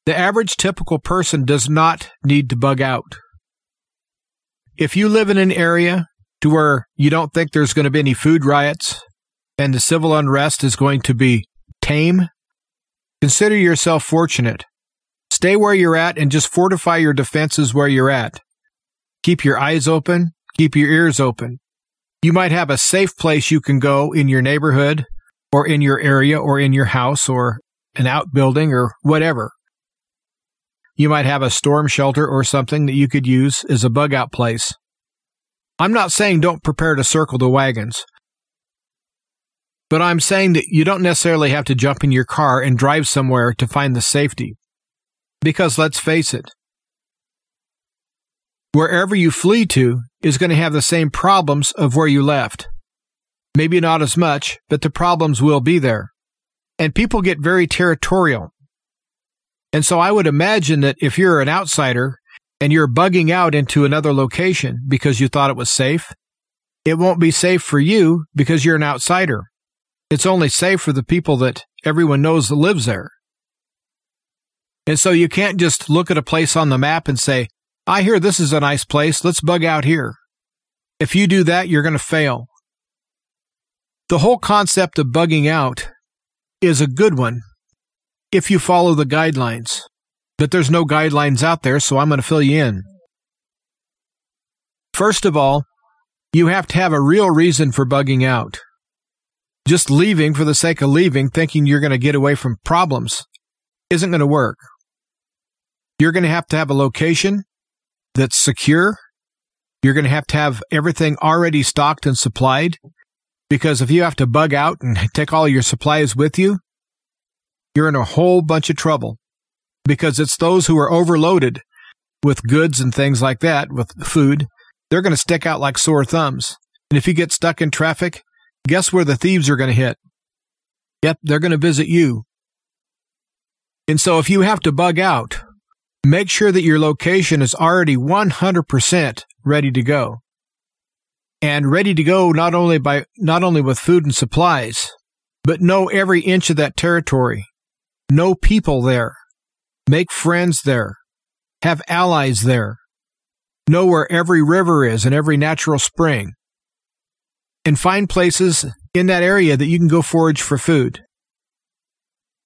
S3: the average typical person does not need to bug out. If you live in an area to where you don't think there's going to be any food riots and the civil unrest is going to be tame, consider yourself fortunate. Stay where you're at and just fortify your defenses where you're at. Keep your eyes open, keep your ears open. You might have a safe place you can go in your neighborhood or in your area or in your house or an outbuilding or whatever. You might have a storm shelter or something that you could use as a bug out place. I'm not saying don't prepare to circle the wagons, but I'm saying that you don't necessarily have to jump in your car and drive somewhere to find the safety. Because let's face it, wherever you flee to is going to have the same problems of where you left. Maybe not as much, but the problems will be there. And people get very territorial. And so I would imagine that if you're an outsider and you're bugging out into another location because you thought it was safe, it won't be safe for you because you're an outsider. It's only safe for the people that everyone knows that lives there. And so you can't just look at a place on the map and say, I hear this is a nice place. Let's bug out here. If you do that, you're going to fail. The whole concept of bugging out is a good one if you follow the guidelines. But there's no guidelines out there, so I'm going to fill you in. First of all, you have to have a real reason for bugging out. Just leaving for the sake of leaving, thinking you're going to get away from problems, isn't going to work. You're going to have to have a location that's secure. You're going to have to have everything already stocked and supplied. Because if you have to bug out and take all your supplies with you, you're in a whole bunch of trouble because it's those who are overloaded with goods and things like that, with food, they're going to stick out like sore thumbs. And if you get stuck in traffic, guess where the thieves are going to hit? Yep, they're going to visit you. And so if you have to bug out, make sure that your location is already 100% ready to go. And ready to go not only by, not only with food and supplies, but know every inch of that territory. Know people there. Make friends there. Have allies there. Know where every river is and every natural spring. And find places in that area that you can go forage for food.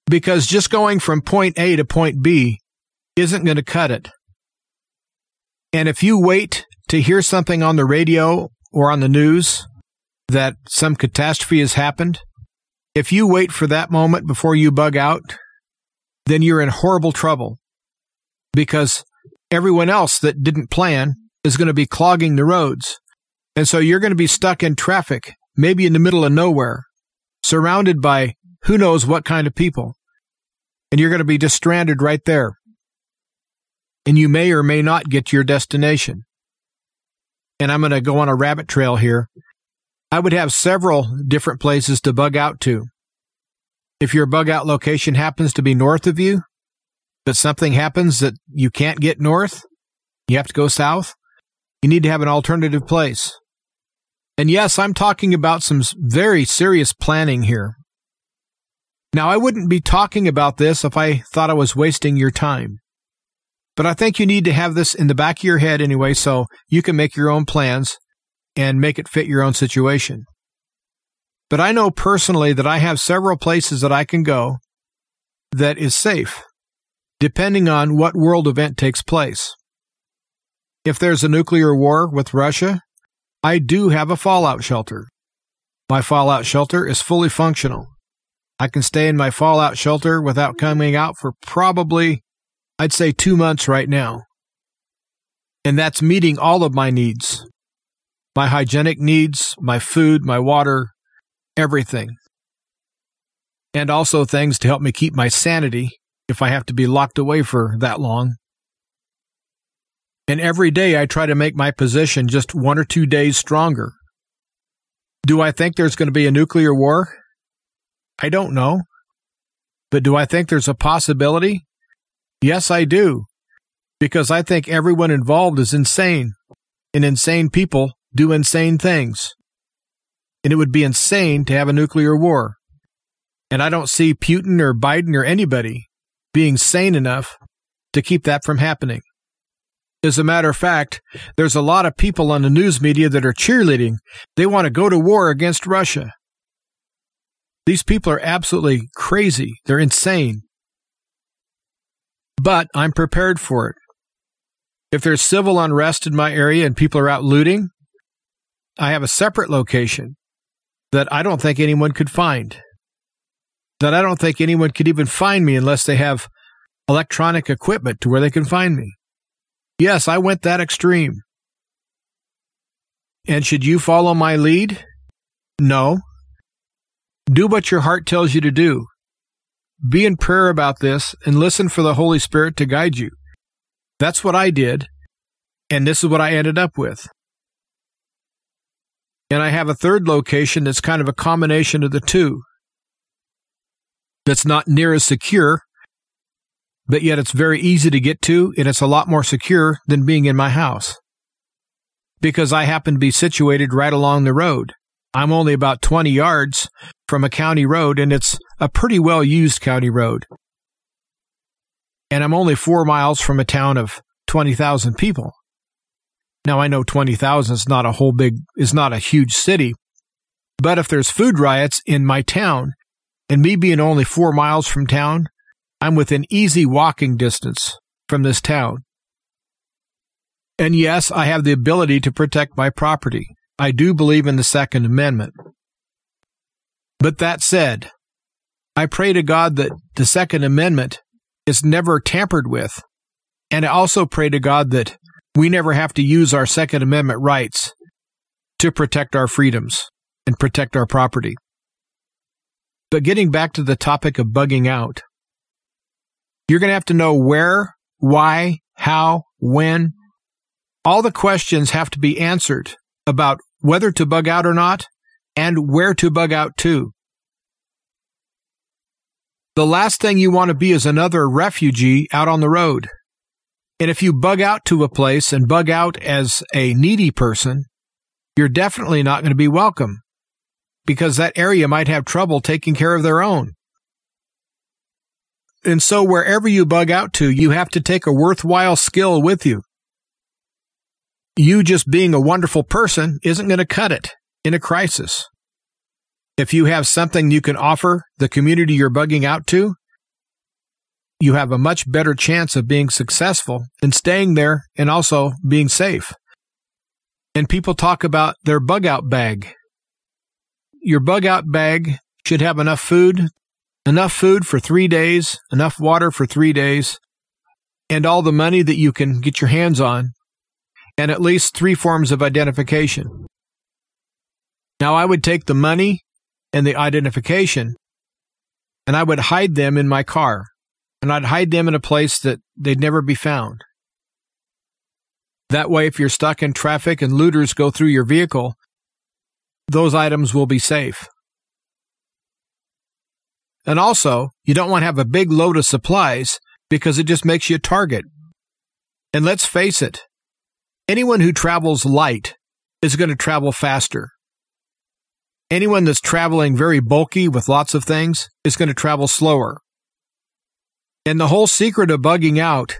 S3: Because just going from point A to point B isn't going to cut it. And if you wait to hear something on the radio or on the news that some catastrophe has happened, if you wait for that moment before you bug out, then you're in horrible trouble because everyone else that didn't plan is going to be clogging the roads. And so you're going to be stuck in traffic, maybe in the middle of nowhere, surrounded by who knows what kind of people. And you're going to be just stranded right there. And you may or may not get to your destination. And I'm going to go on a rabbit trail here. I would have several different places to bug out to. If your bug out location happens to be north of you, but something happens that you can't get north, you have to go south, you need to have an alternative place. And yes, I'm talking about some very serious planning here. Now, I wouldn't be talking about this if I thought I was wasting your time. But I think you need to have this in the back of your head anyway so you can make your own plans and make it fit your own situation. But I know personally that I have several places that I can go that is safe, depending on what world event takes place. If there's a nuclear war with Russia, I do have a fallout shelter. My fallout shelter is fully functional. I can stay in my fallout shelter without coming out for probably, I'd say, two months right now. And that's meeting all of my needs my hygienic needs, my food, my water, everything. And also things to help me keep my sanity if I have to be locked away for that long. And every day I try to make my position just one or two days stronger. Do I think there's going to be a nuclear war? I don't know. But do I think there's a possibility? Yes, I do. Because I think everyone involved is insane. And insane people do insane things and it would be insane to have a nuclear war. And I don't see Putin or Biden or anybody being sane enough to keep that from happening. As a matter of fact, there's a lot of people on the news media that are cheerleading. They want to go to war against Russia. These people are absolutely crazy. They're insane. But I'm prepared for it. If there's civil unrest in my area and people are out looting, I have a separate location that I don't think anyone could find. That I don't think anyone could even find me unless they have electronic equipment to where they can find me. Yes, I went that extreme. And should you follow my lead? No. Do what your heart tells you to do. Be in prayer about this and listen for the Holy Spirit to guide you. That's what I did, and this is what I ended up with. And I have a third location that's kind of a combination of the two. That's not near as secure, but yet it's very easy to get to, and it's a lot more secure than being in my house. Because I happen to be situated right along the road. I'm only about 20 yards from a county road, and it's a pretty well used county road. And I'm only four miles from a town of 20,000 people. Now I know 20,000 is not a whole big, is not a huge city. But if there's food riots in my town, and me being only four miles from town, I'm within easy walking distance from this town. And yes, I have the ability to protect my property. I do believe in the Second Amendment. But that said, I pray to God that the Second Amendment is never tampered with. And I also pray to God that we never have to use our Second Amendment rights to protect our freedoms and protect our property. But getting back to the topic of bugging out, you're going to have to know where, why, how, when, all the questions have to be answered about whether to bug out or not and where to bug out to. The last thing you want to be is another refugee out on the road. And if you bug out to a place and bug out as a needy person, you're definitely not going to be welcome because that area might have trouble taking care of their own. And so wherever you bug out to, you have to take a worthwhile skill with you. You just being a wonderful person isn't going to cut it in a crisis. If you have something you can offer the community you're bugging out to, you have a much better chance of being successful and staying there and also being safe. And people talk about their bug out bag. Your bug out bag should have enough food, enough food for three days, enough water for three days, and all the money that you can get your hands on, and at least three forms of identification. Now, I would take the money and the identification and I would hide them in my car and I'd hide them in a place that they'd never be found. That way, if you're stuck in traffic and looters go through your vehicle, those items will be safe. And also, you don't want to have a big load of supplies because it just makes you a target. And let's face it, anyone who travels light is going to travel faster. Anyone that's traveling very bulky with lots of things is going to travel slower. And the whole secret of bugging out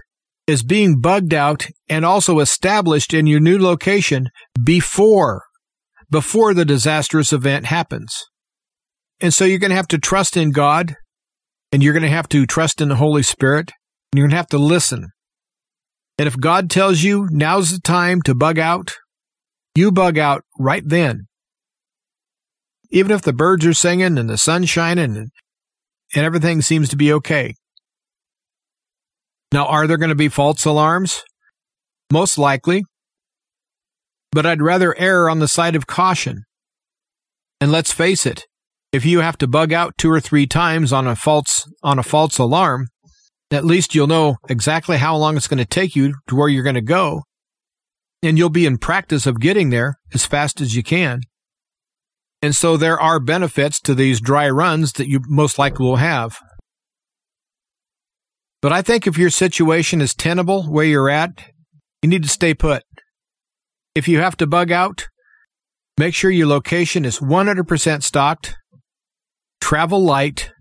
S3: is being bugged out and also established in your new location before, before the disastrous event happens. And so you're going to have to trust in God and you're going to have to trust in the Holy Spirit and you're going to have to listen. And if God tells you now's the time to bug out, you bug out right then. Even if the birds are singing and the sun's shining and, and everything seems to be okay. Now, are there going to be false alarms? Most likely. But I'd rather err on the side of caution. And let's face it, if you have to bug out two or three times on a false on a false alarm, at least you'll know exactly how long it's going to take you to where you're going to go. And you'll be in practice of getting there as fast as you can. And so there are benefits to these dry runs that you most likely will have. But I think if your situation is tenable where you're at, you need to stay put. If you have to bug out, make sure your location is 100% stocked, travel light,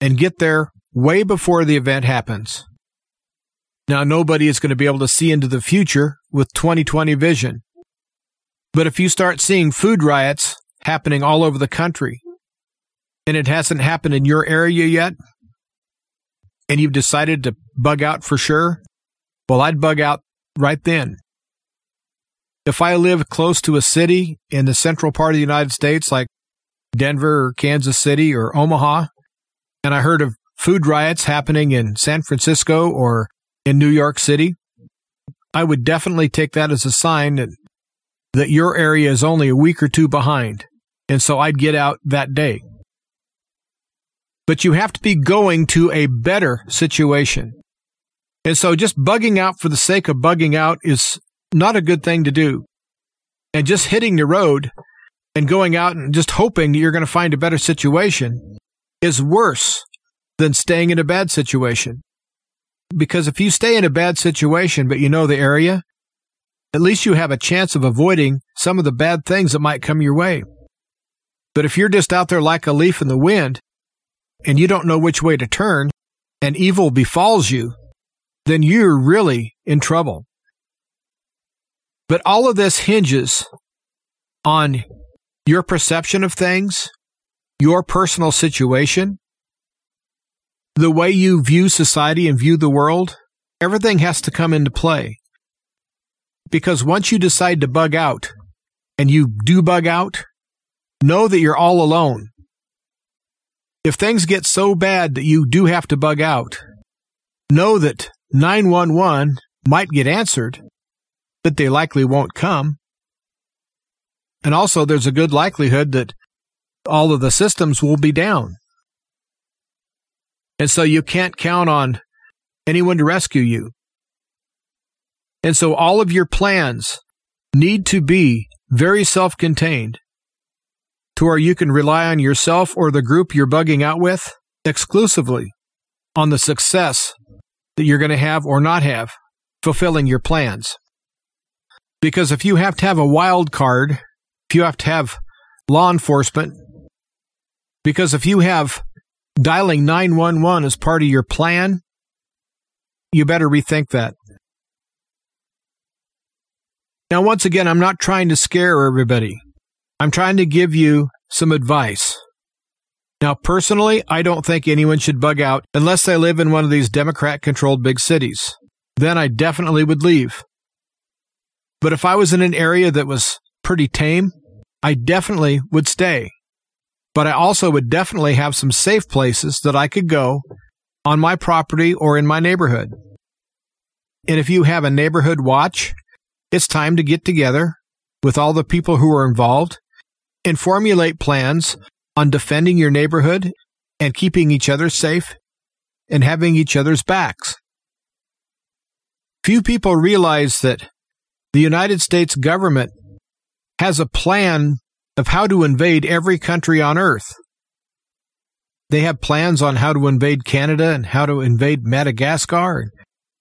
S3: and get there way before the event happens. Now, nobody is going to be able to see into the future with 2020 vision. But if you start seeing food riots happening all over the country, and it hasn't happened in your area yet, and you've decided to bug out for sure, well, I'd bug out right then. If I live close to a city in the central part of the United States, like Denver or Kansas City or Omaha, and I heard of food riots happening in San Francisco or in New York City, I would definitely take that as a sign that, that your area is only a week or two behind. And so I'd get out that day but you have to be going to a better situation. And so just bugging out for the sake of bugging out is not a good thing to do. And just hitting the road and going out and just hoping that you're going to find a better situation is worse than staying in a bad situation. Because if you stay in a bad situation, but you know the area, at least you have a chance of avoiding some of the bad things that might come your way. But if you're just out there like a leaf in the wind, and you don't know which way to turn, and evil befalls you, then you're really in trouble. But all of this hinges on your perception of things, your personal situation, the way you view society and view the world. Everything has to come into play. Because once you decide to bug out, and you do bug out, know that you're all alone. If things get so bad that you do have to bug out, know that 911 might get answered, but they likely won't come. And also, there's a good likelihood that all of the systems will be down. And so you can't count on anyone to rescue you. And so all of your plans need to be very self contained to where you can rely on yourself or the group you're bugging out with exclusively on the success that you're going to have or not have fulfilling your plans. Because if you have to have a wild card, if you have to have law enforcement, because if you have dialing 911 as part of your plan, you better rethink that. Now, once again, I'm not trying to scare everybody. I'm trying to give you some advice. Now, personally, I don't think anyone should bug out unless they live in one of these Democrat controlled big cities. Then I definitely would leave. But if I was in an area that was pretty tame, I definitely would stay. But I also would definitely have some safe places that I could go on my property or in my neighborhood. And if you have a neighborhood watch, it's time to get together with all the people who are involved and formulate plans on defending your neighborhood and keeping each other safe and having each other's backs. Few people realize that the United States government has a plan of how to invade every country on earth. They have plans on how to invade Canada and how to invade Madagascar.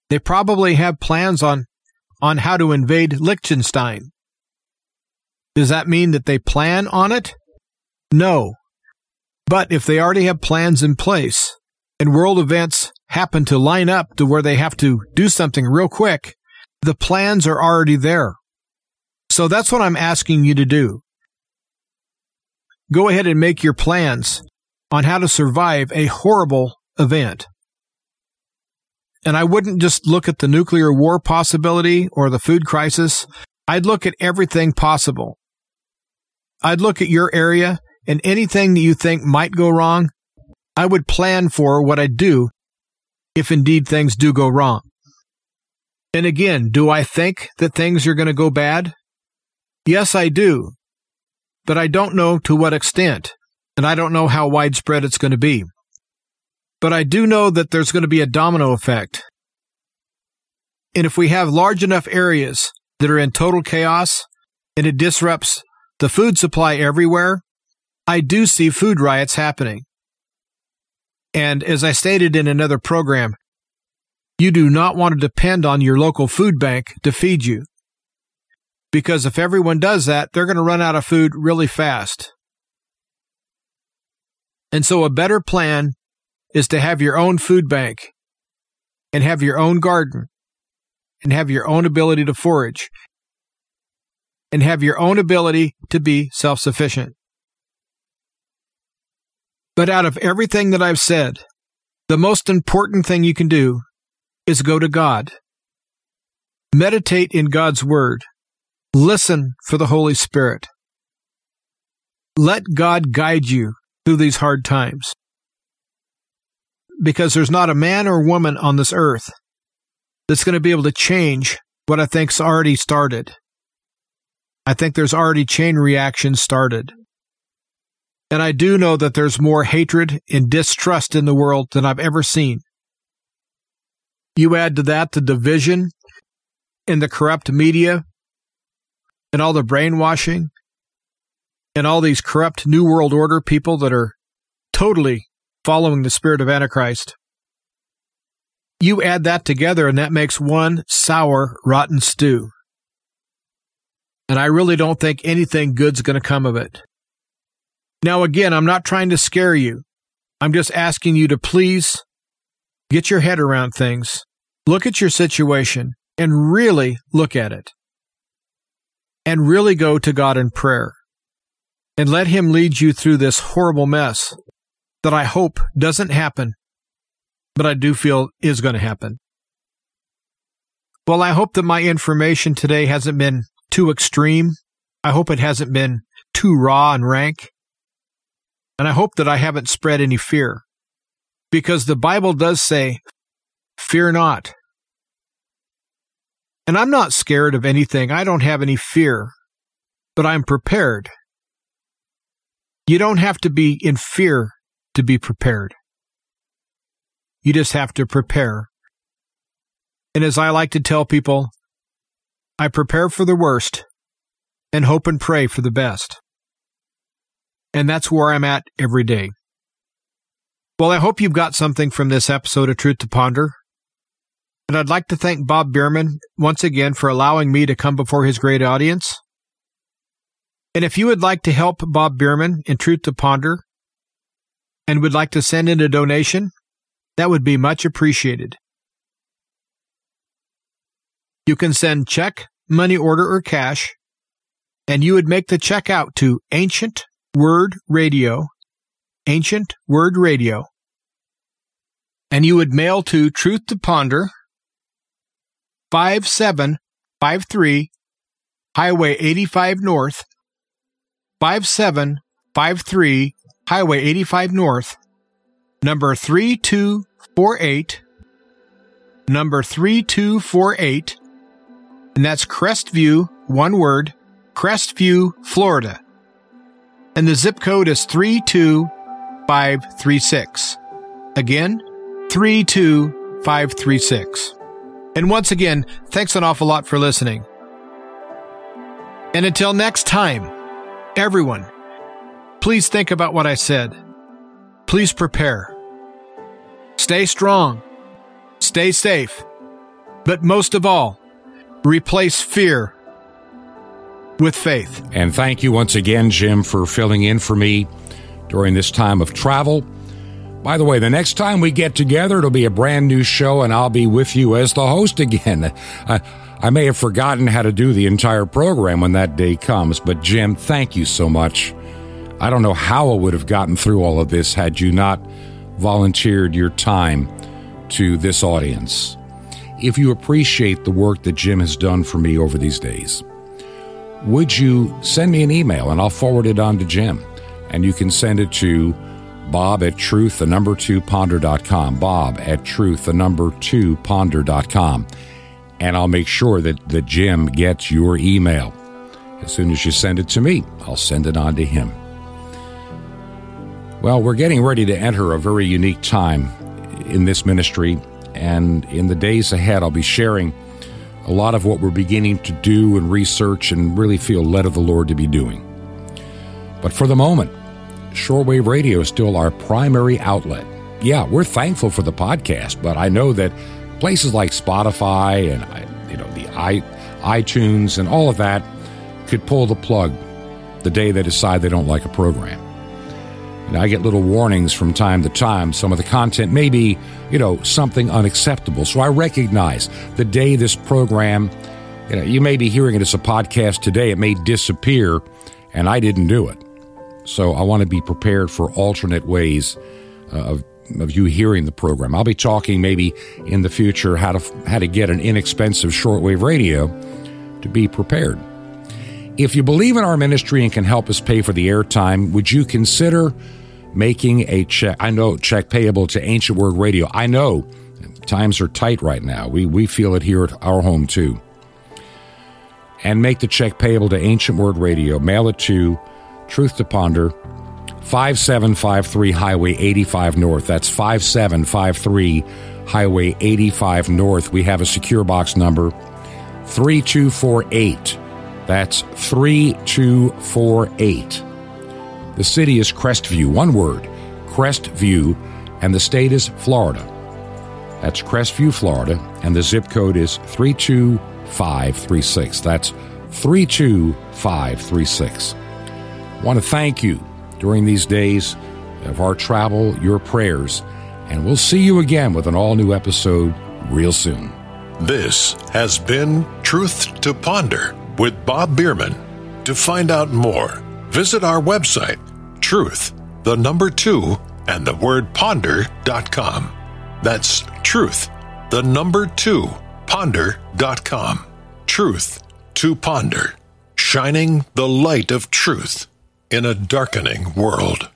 S3: They probably have plans on, on how to invade Liechtenstein. Does that mean that they plan on it? No. But if they already have plans in place and world events happen to line up to where they have to do something real quick, the plans are already there. So that's what I'm asking you to do. Go ahead and make your plans on how to survive a horrible event. And I wouldn't just look at the nuclear war possibility or the food crisis. I'd look at everything possible. I'd look at your area and anything that you think might go wrong, I would plan for what I'd do if indeed things do go wrong. And again, do I think that things are going to go bad? Yes, I do. But I don't know to what extent, and I don't know how widespread it's going to be. But I do know that there's going to be a domino effect. And if we have large enough areas that are in total chaos and it disrupts the food supply everywhere, I do see food riots happening. And as I stated in another program, you do not want to depend on your local food bank to feed you. Because if everyone does that, they're going to run out of food really fast. And so a better plan is to have your own food bank and have your own garden and have your own ability to forage and have your own ability to be self sufficient. But out of everything that I've said, the most important thing you can do is go to God. Meditate in God's Word. Listen for the Holy Spirit. Let God guide you through these hard times. Because there's not a man or woman on this earth that's going to be able to change what I think's already started. I think there's already chain reactions started. And I do know that there's more hatred and distrust in the world than I've ever seen. You add to that the division in the corrupt media and all the brainwashing and all these corrupt New World Order people that are totally following the spirit of Antichrist. You add that together and that makes one sour, rotten stew. And I really don't think anything good's going to come of it. Now, again, I'm not trying to scare you. I'm just asking you to please get your head around things, look at your situation, and really look at it. And really go to God in prayer. And let Him lead you through this horrible mess that I hope doesn't happen, but I do feel is going to happen. Well, I hope that my information today hasn't been too extreme. I hope it hasn't been too raw and rank. And I hope that I haven't spread any fear. Because the Bible does say, fear not. And I'm not scared of anything. I don't have any fear, but I'm prepared. You don't have to be in fear to be prepared. You just have to prepare. And as I like to tell people, I prepare for the worst and hope and pray for the best. And that's where I'm at every day. Well, I hope you've got something from this episode of Truth to Ponder. And I'd like to thank Bob Biermann once again for allowing me to come before his great audience. And if you would like to help Bob Biermann in Truth to Ponder and would like to send in a donation, that would be much appreciated. You can send check, money order, or cash, and you would make the check out to Ancient Word Radio, Ancient Word Radio, and you would mail to Truth to Ponder, 5753 Highway 85 North, 5753 Highway 85 North, number 3248, number 3248, and that's Crestview, one word, Crestview, Florida. And the zip code is 32536. Again, 32536. And once again, thanks an awful lot for listening. And until next time, everyone, please think about what I said. Please prepare. Stay strong. Stay safe. But most of all, replace fear with faith.
S1: And thank you once again, Jim, for filling in for me during this time of travel. By the way, the next time we get together, it'll be a brand new show, and I'll be with you as the host again. I, I may have forgotten how to do the entire program when that day comes, but Jim, thank you so much. I don't know how I would have gotten through all of this had you not volunteered your time to this audience. If you appreciate the work that Jim has done for me over these days, would you send me an email and I'll forward it on to Jim? And you can send it to bob at truth, the number two ponder.com. Bob at truth, the number two ponder.com. And I'll make sure that, that Jim gets your email. As soon as you send it to me, I'll send it on to him. Well, we're getting ready to enter a very unique time in this ministry, and in the days ahead, I'll be sharing a lot of what we're beginning to do and research and really feel led of the Lord to be doing. But for the moment, shortwave radio is still our primary outlet. Yeah, we're thankful for the podcast, but I know that places like Spotify and you know the i iTunes and all of that could pull the plug the day they decide they don't like a program. And I get little warnings from time to time. Some of the content may be, you know, something unacceptable. So I recognize the day this program, you know, you may be hearing it as a podcast today, it may disappear, and I didn't do it. So I want to be prepared for alternate ways uh, of of you hearing the program. I'll be talking maybe in the future how to how to get an inexpensive shortwave radio to be prepared. If you believe in our ministry and can help us pay for the airtime, would you consider making a check? I know check payable to Ancient Word Radio. I know times are tight right now. We we feel it here at our home too. And make the check payable to Ancient Word Radio. Mail it to Truth to Ponder, 5753 Highway 85 North. That's 5753 Highway 85 North. We have a secure box number 3248. That's 3248. The city is Crestview, one word, Crestview, and the state is Florida. That's Crestview, Florida, and the zip code is 32536. That's 32536. I want to thank you during these days of our travel, your prayers, and we'll see you again with an all new episode real soon.
S2: This has been Truth to Ponder with Bob Biermann. To find out more, visit our website, truth, the number two, and the word ponder.com. That's truth, the number two, ponder.com. Truth to ponder, shining the light of truth in a darkening world.